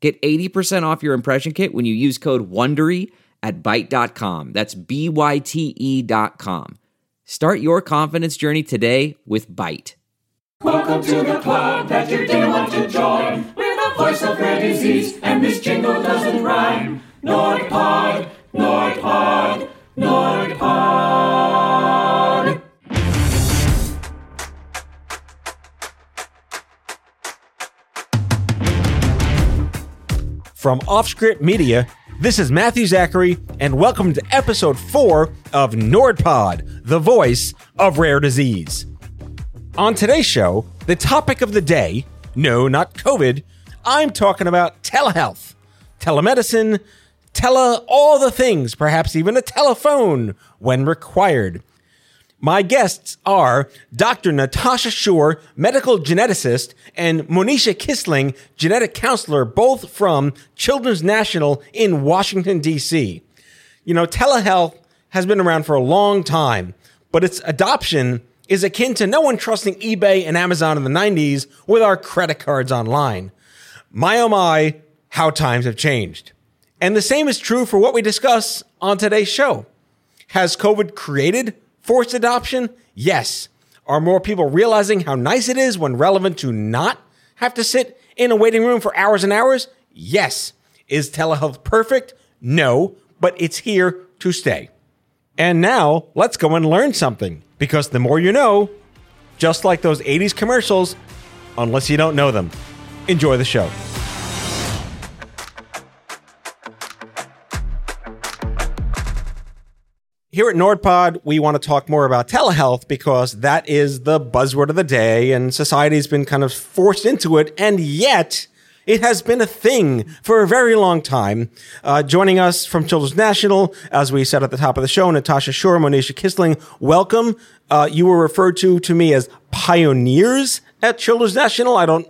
Get 80% off your impression kit when you use code WONDERY at Byte.com. That's B-Y-T-E dot com. Start your confidence journey today with Byte. Welcome to the club that your day want to join. We're the voice of rare disease, and this jingle doesn't rhyme. NordPod, NordPod, From Offscript Media, this is Matthew Zachary, and welcome to episode 4 of NordPod, the voice of rare disease. On today's show, the topic of the day no, not COVID, I'm talking about telehealth, telemedicine, tele all the things, perhaps even a telephone when required. My guests are Dr. Natasha Shur, medical geneticist, and Monisha Kisling, genetic counselor, both from Children's National in Washington, D.C. You know, telehealth has been around for a long time, but its adoption is akin to no one trusting eBay and Amazon in the 90s with our credit cards online. My oh my, how times have changed. And the same is true for what we discuss on today's show. Has COVID created forced adoption? Yes. Are more people realizing how nice it is when relevant to not have to sit in a waiting room for hours and hours? Yes. Is telehealth perfect? No, but it's here to stay. And now let's go and learn something because the more you know, just like those 80s commercials, unless you don't know them. Enjoy the show. Here at NordPod, we want to talk more about telehealth because that is the buzzword of the day and society's been kind of forced into it. And yet it has been a thing for a very long time. Uh, joining us from Children's National, as we said at the top of the show, Natasha Shur, Monisha Kisling, welcome. Uh, you were referred to to me as pioneers at Children's National. I don't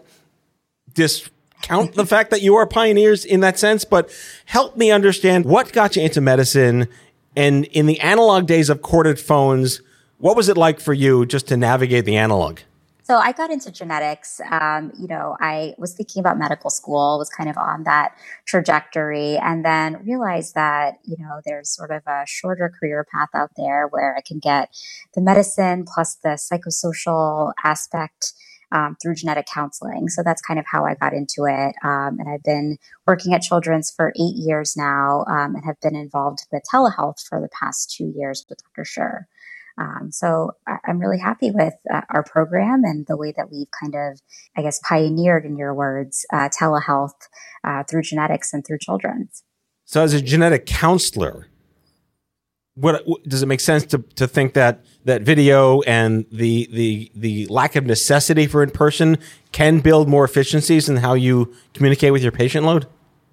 discount the fact that you are pioneers in that sense, but help me understand what got you into medicine and in the analog days of corded phones, what was it like for you just to navigate the analog? So I got into genetics. Um, you know, I was thinking about medical school, was kind of on that trajectory, and then realized that you know there's sort of a shorter career path out there where I can get the medicine plus the psychosocial aspect um, through genetic counseling. So that's kind of how I got into it. Um, and I've been working at Children's for eight years now um, and have been involved with telehealth for the past two years with Dr. Shur. Um, so I- am really happy with uh, our program and the way that we've kind of, I guess, pioneered, in your words, uh, telehealth uh, through genetics and through children's. So, as a genetic counselor, what does it make sense to, to think that that video and the the the lack of necessity for in person can build more efficiencies in how you communicate with your patient load?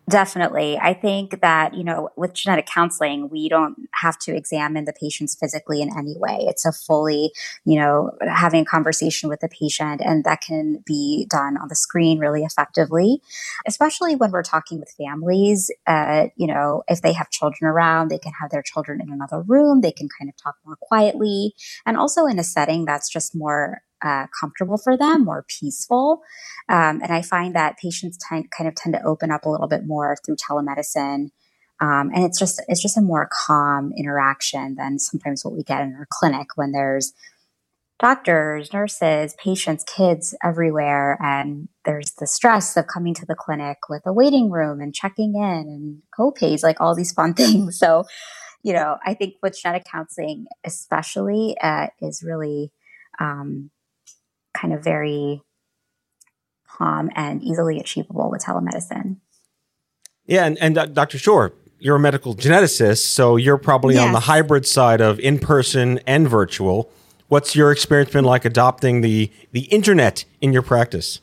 Definitely. I think that, you know, with genetic counseling, we don't have to examine the patients physically in any way. It's a fully, you know, having a conversation with the patient, and that can be done on the screen really effectively, especially when we're talking with families. Uh, you know, if they have children around, they can have their children in another room, they can kind of talk more quietly, and also in a setting that's just more uh, comfortable for them, more peaceful. Um, and I find that patients t- kind of tend to open up a little bit more through telemedicine. Um, and it's just it's just a more calm interaction than sometimes what we get in our clinic when there's doctors, nurses, patients, kids everywhere, and there's the stress of coming to the clinic with a waiting room and checking in and co-pays, like all these fun things. So, you know, I think with genetic counseling, especially, uh, is really um, kind of very calm and easily achievable with telemedicine. Yeah, and, and uh, Dr. Shur, you're a medical geneticist, so you're probably yes. on the hybrid side of in person and virtual. What's your experience been like adopting the the internet in your practice?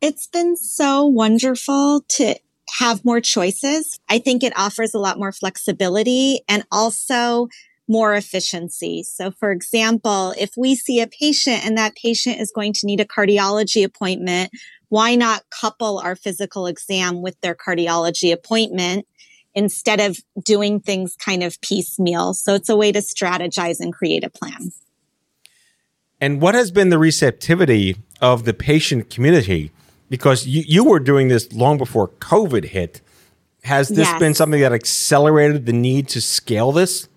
It's been so wonderful to have more choices. I think it offers a lot more flexibility and also more efficiency. So for example, if we see a patient and that patient is going to need a cardiology appointment, why not couple our physical exam with their cardiology appointment instead of doing things kind of piecemeal? So it's a way to strategize and create a plan. And what has been the receptivity of the patient community? Because you, you were doing this long before COVID hit. Has this yes. been something that accelerated the need to scale this?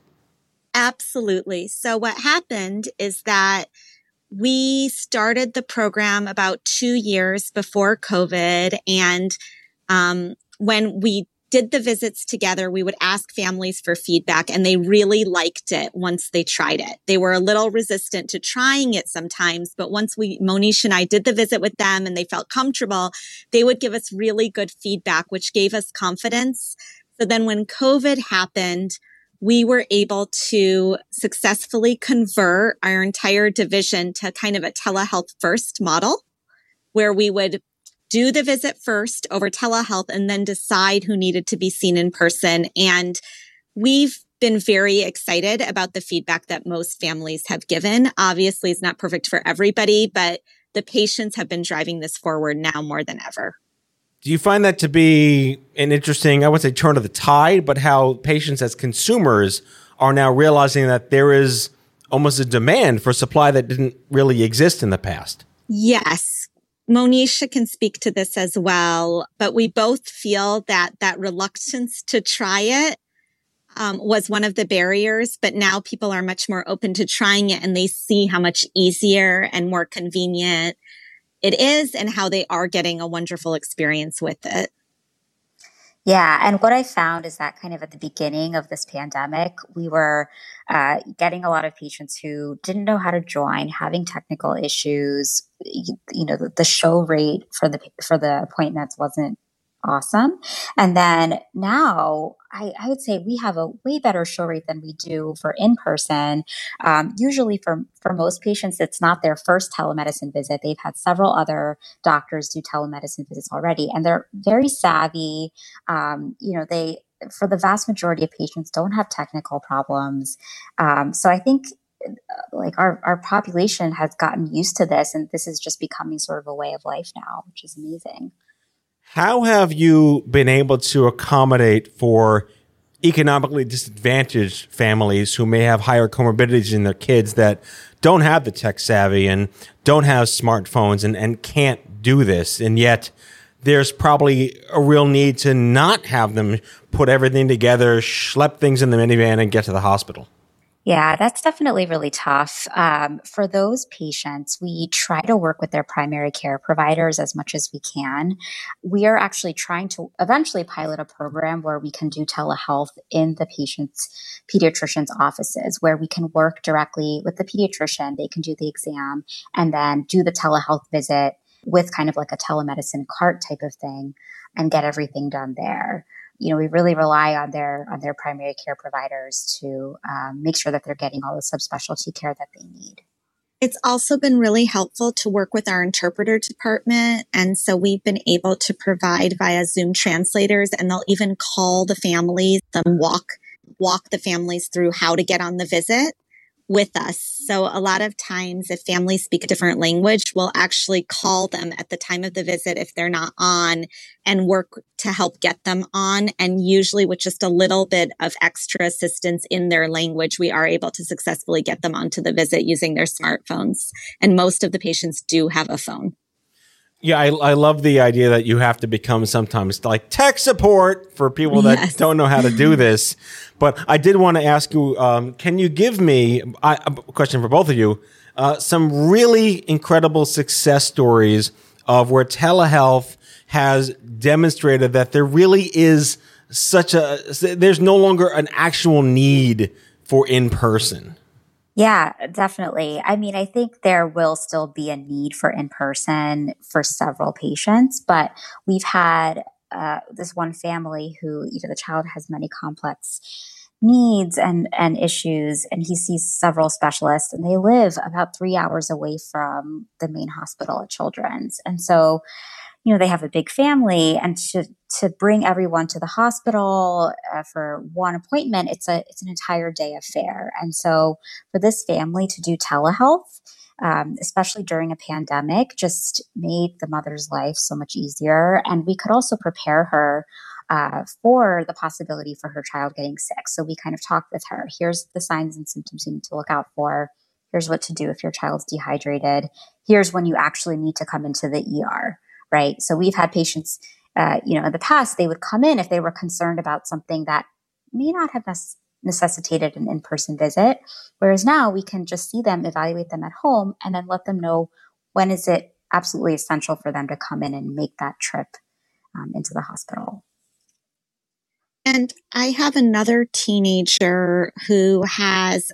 Absolutely. So what happened is that we started the program about two years before COVID. And um, when we did the visits together, we would ask families for feedback and they really liked it once they tried it. They were a little resistant to trying it sometimes, but once we, Monish and I did the visit with them and they felt comfortable, they would give us really good feedback, which gave us confidence. So then when COVID happened, we were able to successfully convert our entire division to kind of a telehealth first model where we would do the visit first over telehealth and then decide who needed to be seen in person. And we've been very excited about the feedback that most families have given. Obviously, it's not perfect for everybody, but the patients have been driving this forward now more than ever. Do you find that to be an interesting, I wouldn't say turn of the tide, but how patients as consumers are now realizing that there is almost a demand for supply that didn't really exist in the past? Yes. Monisha can speak to this as well, but we both feel that that reluctance to try it um, was one of the barriers, but now people are much more open to trying it and they see how much easier and more convenient it is and how they are getting a wonderful experience with it. Yeah. And what I found is that kind of at the beginning of this pandemic, we were uh, getting a lot of patients who didn't know how to join, having technical issues. You, you know, the, the show rate for the for the appointments wasn't awesome. And then now I, I, would say we have a way better show rate than we do for in person. Um, usually, for for most patients, it's not their first telemedicine visit. They've had several other doctors do telemedicine visits already, and they're very savvy. Um, you know, they for the vast majority of patients don't have technical problems. Um, so I think uh, like our, our population has gotten used to this and this is just becoming sort of a way of life now which is amazing how have you been able to accommodate for economically disadvantaged families who may have higher comorbidities in their kids that don't have the tech savvy and don't have smartphones and, and can't do this? And yet, there's probably a real need to not have them put everything together, schlep things in the minivan, and get to the hospital. Yeah, that's definitely really tough. Um, for those patients, we try to work with their primary care providers as much as we can. We are actually trying to eventually pilot a program where we can do telehealth in the patient's pediatrician's offices, where we can work directly with the pediatrician. They can do the exam and then do the telehealth visit with kind of like a telemedicine cart type of thing and get everything done there you know, we really rely on their on their primary care providers to um, make sure that they're getting all the subspecialty care that they need. It's also been really helpful to work with our interpreter department. And so we've been able to provide via Zoom translators and they'll even call the families and walk, walk the families through how to get on the visit with us. So a lot of times if families speak a different language, we'll actually call them at the time of the visit if they're not on and work to help get them on. And usually with just a little bit of extra assistance in their language, we are able to successfully get them onto the visit using their smartphones. And most of the patients do have a phone. Yeah, I, I love the idea that you have to become sometimes like tech support for people that yes. don't know how to do this. But I did want to ask you, um, can you give me I, a question for both of you? Uh, some really incredible success stories of where telehealth has demonstrated that there really is such a there's no longer an actual need for in person. Yeah, definitely. I mean, I think there will still be a need for in person for several patients, but we've had uh, this one family who, you know, the child has many complex needs and and issues and he sees several specialists and they live about 3 hours away from the main hospital at Children's. And so you know, they have a big family and to, to bring everyone to the hospital uh, for one appointment, it's a, it's an entire day affair. And so for this family to do telehealth, um, especially during a pandemic, just made the mother's life so much easier. And we could also prepare her uh, for the possibility for her child getting sick. So we kind of talked with her. Here's the signs and symptoms you need to look out for. Here's what to do if your child's dehydrated. Here's when you actually need to come into the ER, right? So we've had patients, uh, you know, in the past, they would come in if they were concerned about something that may not have necessitated an in-person visit whereas now we can just see them evaluate them at home and then let them know when is it absolutely essential for them to come in and make that trip um, into the hospital and i have another teenager who has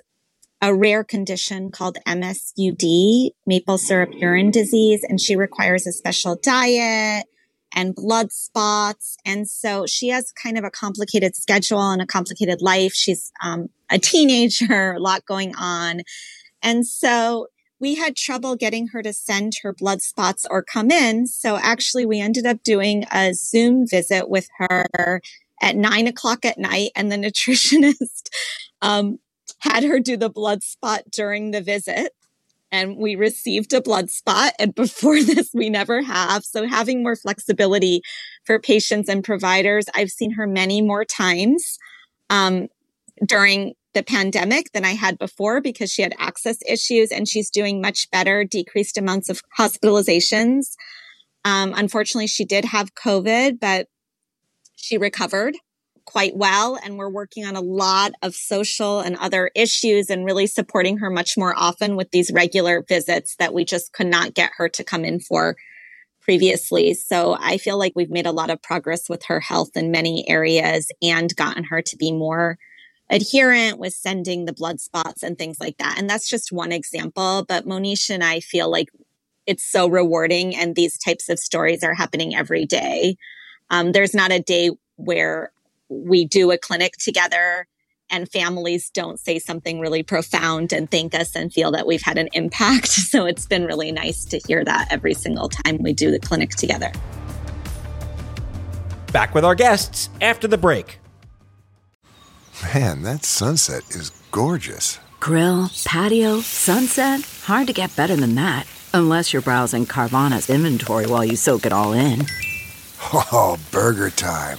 a rare condition called msud maple syrup urine disease and she requires a special diet and blood spots. And so she has kind of a complicated schedule and a complicated life. She's um, a teenager, a lot going on. And so we had trouble getting her to send her blood spots or come in. So actually, we ended up doing a Zoom visit with her at nine o'clock at night. And the nutritionist um, had her do the blood spot during the visit and we received a blood spot. And before this, we never have. So having more flexibility for patients and providers. I've seen her many more times um, during the pandemic than I had before because she had access issues and she's doing much better, decreased amounts of hospitalizations. Um, unfortunately, she did have COVID, but she recovered quite well. And we're working on a lot of social and other issues and really supporting her much more often with these regular visits that we just could not get her to come in for previously. So I feel like we've made a lot of progress with her health in many areas and gotten her to be more adherent with sending the blood spots and things like that. And that's just one example. But Monish and I feel like it's so rewarding and these types of stories are happening every day. Um, there's not a day where we do a clinic together and families don't say something really profound and thank us and feel that we've had an impact. So it's been really nice to hear that every single time we do the clinic together. Back with our guests after the break. Man, that sunset is gorgeous. Grill, patio, sunset. Hard to get better than that. Unless you're browsing Carvana's inventory while you soak it all in. Oh, burger time.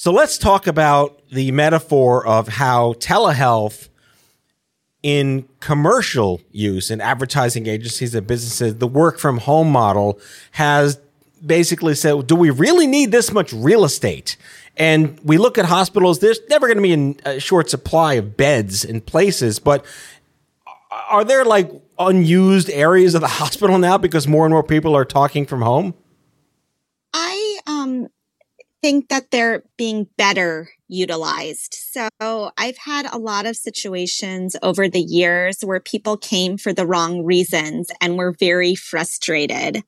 So let's talk about the metaphor of how telehealth in commercial use in advertising agencies and businesses, the work from home model has basically said, do we really need this much real estate? And we look at hospitals, there's never going to be a short supply of beds in places, but are there like unused areas of the hospital now because more and more people are talking from home? I um think that they're being better utilized. So I've had a lot of situations over the years where people came for the wrong reasons and were very frustrated.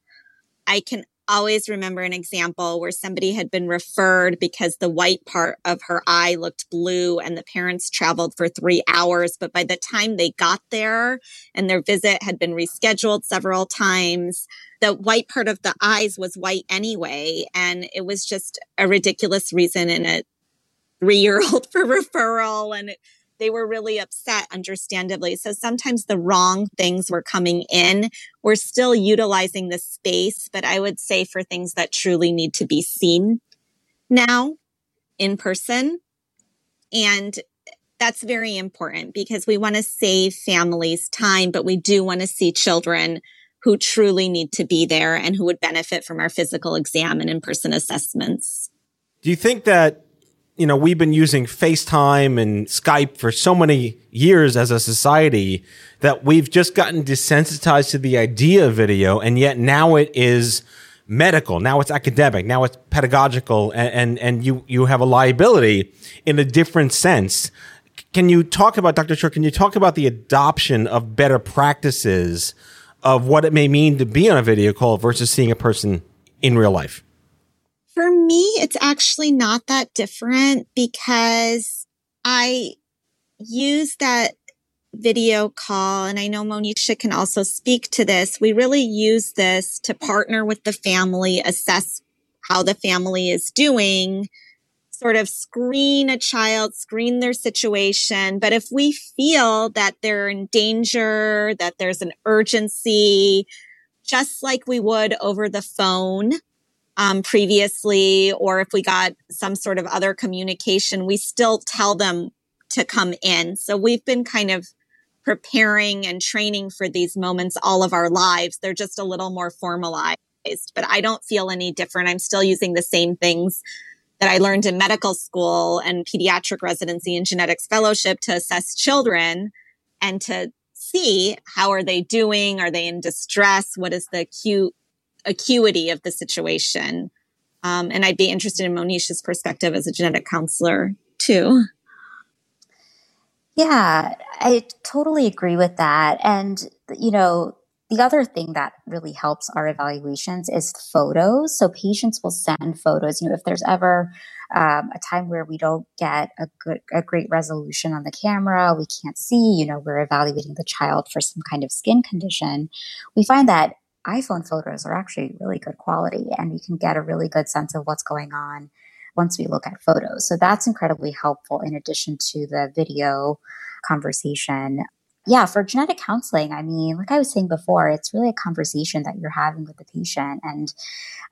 I can always remember an example where somebody had been referred because the white part of her eye looked blue and the parents traveled for three hours. But by the time they got there and their visit had been rescheduled several times, the white part of the eyes was white anyway. And it was just a ridiculous reason in a three year old for referral. And they were really upset, understandably. So sometimes the wrong things were coming in. We're still utilizing the space, but I would say for things that truly need to be seen now in person. And that's very important because we want to save families time, but we do want to see children who truly need to be there and who would benefit from our physical exam and in-person assessments. Do you think that you know, we've been using FaceTime and Skype for so many years as a society that we've just gotten desensitized to the idea of video. And yet now it is medical. Now it's academic. Now it's pedagogical and, and, and you, you have a liability in a different sense. Can you talk about, Dr. Shur, can you talk about the adoption of better practices of what it may mean to be on a video call versus seeing a person in real life? For me, it's actually not that different because I use that video call. And I know Monisha can also speak to this. We really use this to partner with the family, assess how the family is doing, sort of screen a child, screen their situation. But if we feel that they're in danger, that there's an urgency, just like we would over the phone, um, previously, or if we got some sort of other communication, we still tell them to come in. So we've been kind of preparing and training for these moments all of our lives. They're just a little more formalized, but I don't feel any different. I'm still using the same things that I learned in medical school and pediatric residency and genetics fellowship to assess children and to see how are they doing? Are they in distress? What is the acute acuity of the situation. Um, and I'd be interested in Monisha's perspective as a genetic counselor too. Yeah, I totally agree with that. And, you know, the other thing that really helps our evaluations is photos. So patients will send photos. You know, if there's ever um, a time where we don't get a good, a great resolution on the camera, we can't see. You know, we're evaluating the child for some kind of skin condition. We find that iPhone photos are actually really good quality and you can get a really good sense of what's going on once we look at photos. So that's incredibly helpful in addition to the video conversation yeah, for genetic counseling, I mean, like I was saying before, it's really a conversation that you're having with the patient. And,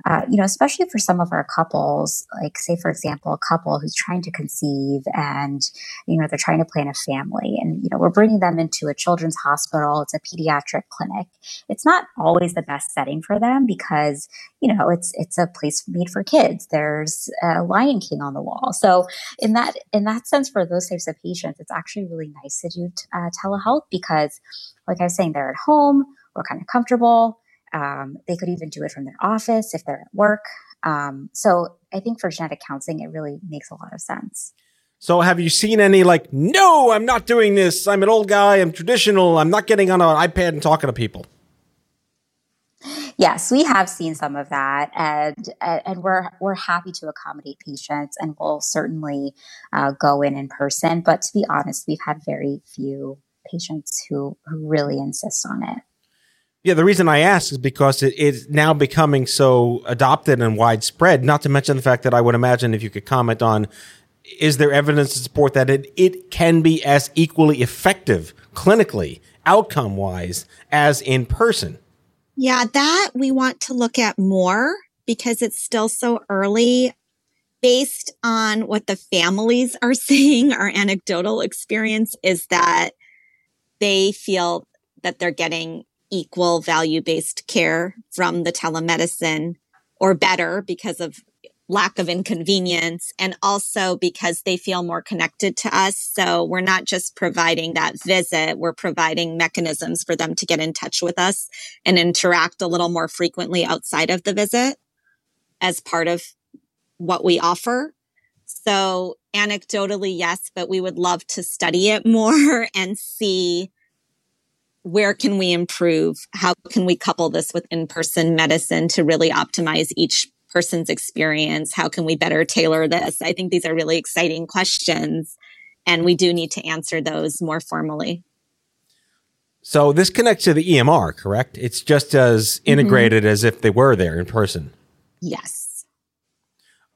uh, you know, especially for some of our couples, like, say, for example, a couple who's trying to conceive and, you know, they're trying to plan a family and, you know, we're bringing them into a children's hospital, it's a pediatric clinic. It's not always the best setting for them because, you know, it's, it's a place made for kids. There's a Lion King on the wall. So, in that, in that sense, for those types of patients, it's actually really nice to do uh, telehealth because, like I was saying, they're at home, we're kind of comfortable. Um, they could even do it from their office if they're at work. Um, so I think for genetic counseling, it really makes a lot of sense. So have you seen any like, no, I'm not doing this. I'm an old guy. I'm traditional. I'm not getting on an iPad and talking to people. Yes, we have seen some of that, and and we're we're happy to accommodate patients, and we'll certainly uh, go in in person. But to be honest, we've had very few patients who, who really insist on it. Yeah, the reason I ask is because it is now becoming so adopted and widespread, not to mention the fact that I would imagine if you could comment on is there evidence to support that it, it can be as equally effective clinically, outcome wise, as in person? Yeah, that we want to look at more because it's still so early. Based on what the families are saying, our anecdotal experience is that they feel that they're getting equal value based care from the telemedicine or better because of lack of inconvenience and also because they feel more connected to us. So we're not just providing that visit, we're providing mechanisms for them to get in touch with us and interact a little more frequently outside of the visit as part of what we offer. So anecdotally, yes, but we would love to study it more and see where can we improve? How can we couple this with in-person medicine to really optimize each person's experience? How can we better tailor this? I think these are really exciting questions and we do need to answer those more formally. So this connects to the EMR, correct? It's just as mm-hmm. integrated mm-hmm. as if they were there in person. Yes.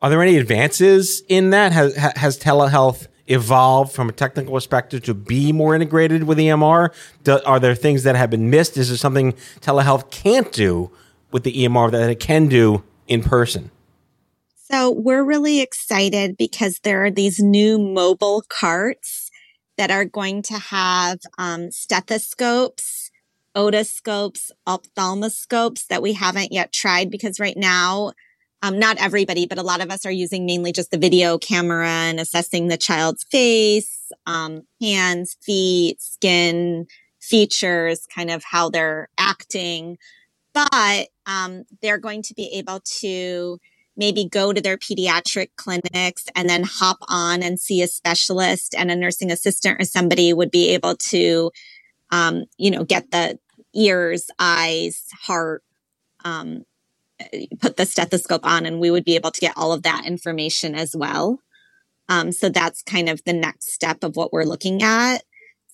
Are there any advances in that? Has, has telehealth evolved from a technical perspective to be more integrated with EMR? Do, are there things that have been missed? Is there something telehealth can't do with the EMR that it can do in person? So we're really excited because there are these new mobile carts that are going to have um, stethoscopes, otoscopes, ophthalmoscopes that we haven't yet tried because right now um, not everybody, but a lot of us are using mainly just the video camera and assessing the child's face, um, hands, feet, skin, features, kind of how they're acting. But um, they're going to be able to maybe go to their pediatric clinics and then hop on and see a specialist and a nursing assistant or somebody would be able to, um, you know, get the ears, eyes, heart, um, put the stethoscope on and we would be able to get all of that information as well. Um, so that's kind of the next step of what we're looking at.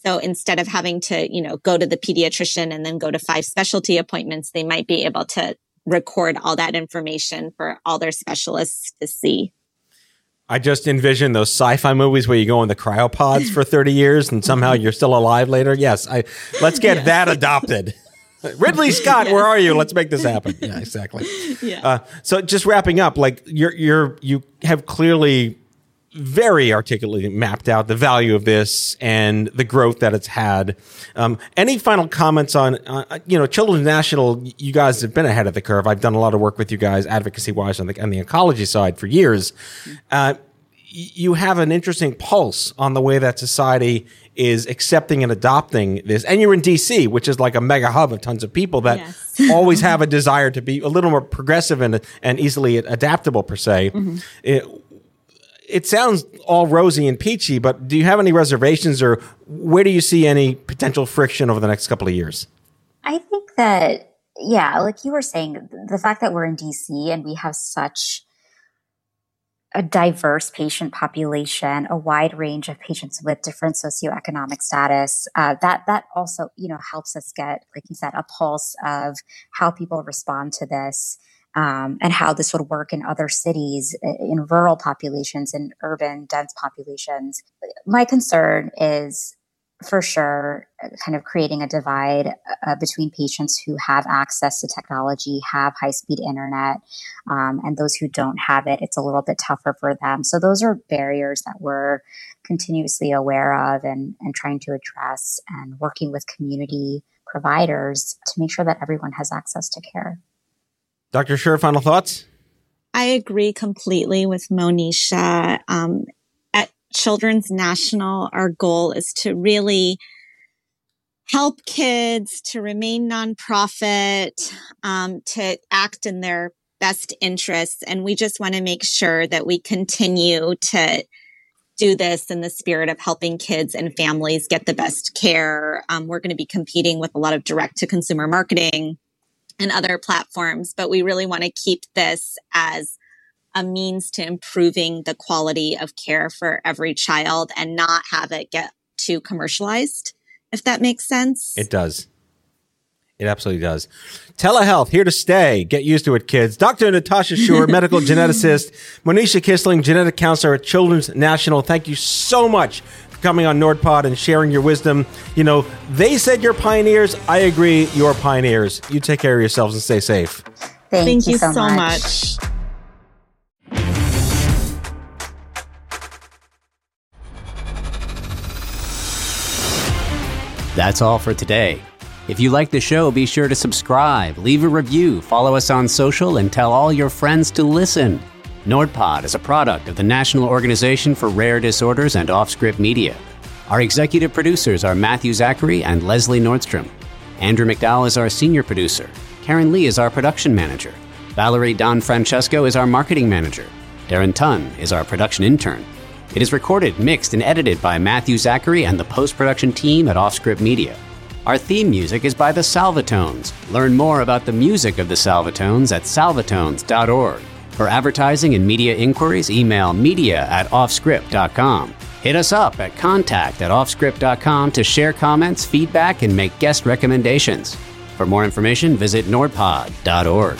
So instead of having to, you know, go to the pediatrician and then go to five specialty appointments, they might be able to record all that information for all their specialists to see. I just envision those sci-fi movies where you go in the cryopods for 30 years and somehow you're still alive later. Yes, I let's get yes. that adopted. Ridley Scott, where are you? Let's make this happen. Yeah, exactly. yeah. Uh, so just wrapping up, like you're you're you have clearly very articulately mapped out the value of this and the growth that it's had. Um, any final comments on, uh, you know, Children's National? You guys have been ahead of the curve. I've done a lot of work with you guys, advocacy wise, on the on the oncology side for years. Uh, you have an interesting pulse on the way that society is accepting and adopting this. And you're in DC, which is like a mega hub of tons of people that yes. always have a desire to be a little more progressive and, and easily adaptable, per se. Mm-hmm. It, it sounds all rosy and peachy, but do you have any reservations or where do you see any potential friction over the next couple of years? I think that, yeah, like you were saying, the fact that we're in DC and we have such a diverse patient population, a wide range of patients with different socioeconomic status. Uh, that that also, you know, helps us get, like you said, a pulse of how people respond to this. Um, and how this would work in other cities, in rural populations, in urban dense populations. My concern is for sure kind of creating a divide uh, between patients who have access to technology have high speed internet um, and those who don't have it. It's a little bit tougher for them. So those are barriers that we're continuously aware of and, and trying to address and working with community providers to make sure that everyone has access to care. Dr Shur, final thoughts? I agree completely with Monisha. Um, Children's National, our goal is to really help kids to remain nonprofit, um, to act in their best interests. And we just want to make sure that we continue to do this in the spirit of helping kids and families get the best care. Um, we're going to be competing with a lot of direct to consumer marketing and other platforms, but we really want to keep this as a means to improving the quality of care for every child and not have it get too commercialized, if that makes sense. It does. It absolutely does. Telehealth, here to stay. Get used to it, kids. Dr. Natasha Shur, medical geneticist, Monisha Kisling, genetic counselor at Children's National. Thank you so much for coming on NordPod and sharing your wisdom. You know, they said you're pioneers. I agree, you're pioneers. You take care of yourselves and stay safe. Thank, Thank you, you, so, so much. much. That's all for today. If you like the show, be sure to subscribe, leave a review, follow us on social, and tell all your friends to listen. NordPod is a product of the National Organization for Rare Disorders and Offscript Media. Our executive producers are Matthew Zachary and Leslie Nordstrom. Andrew McDowell is our senior producer. Karen Lee is our production manager. Valerie Don Francesco is our marketing manager. Darren Tunn is our production intern. It is recorded, mixed, and edited by Matthew Zachary and the post production team at Offscript Media. Our theme music is by the Salvatones. Learn more about the music of the Salvatones at salvatones.org. For advertising and media inquiries, email media at offscript.com. Hit us up at contact at offscript.com to share comments, feedback, and make guest recommendations. For more information, visit nordpod.org.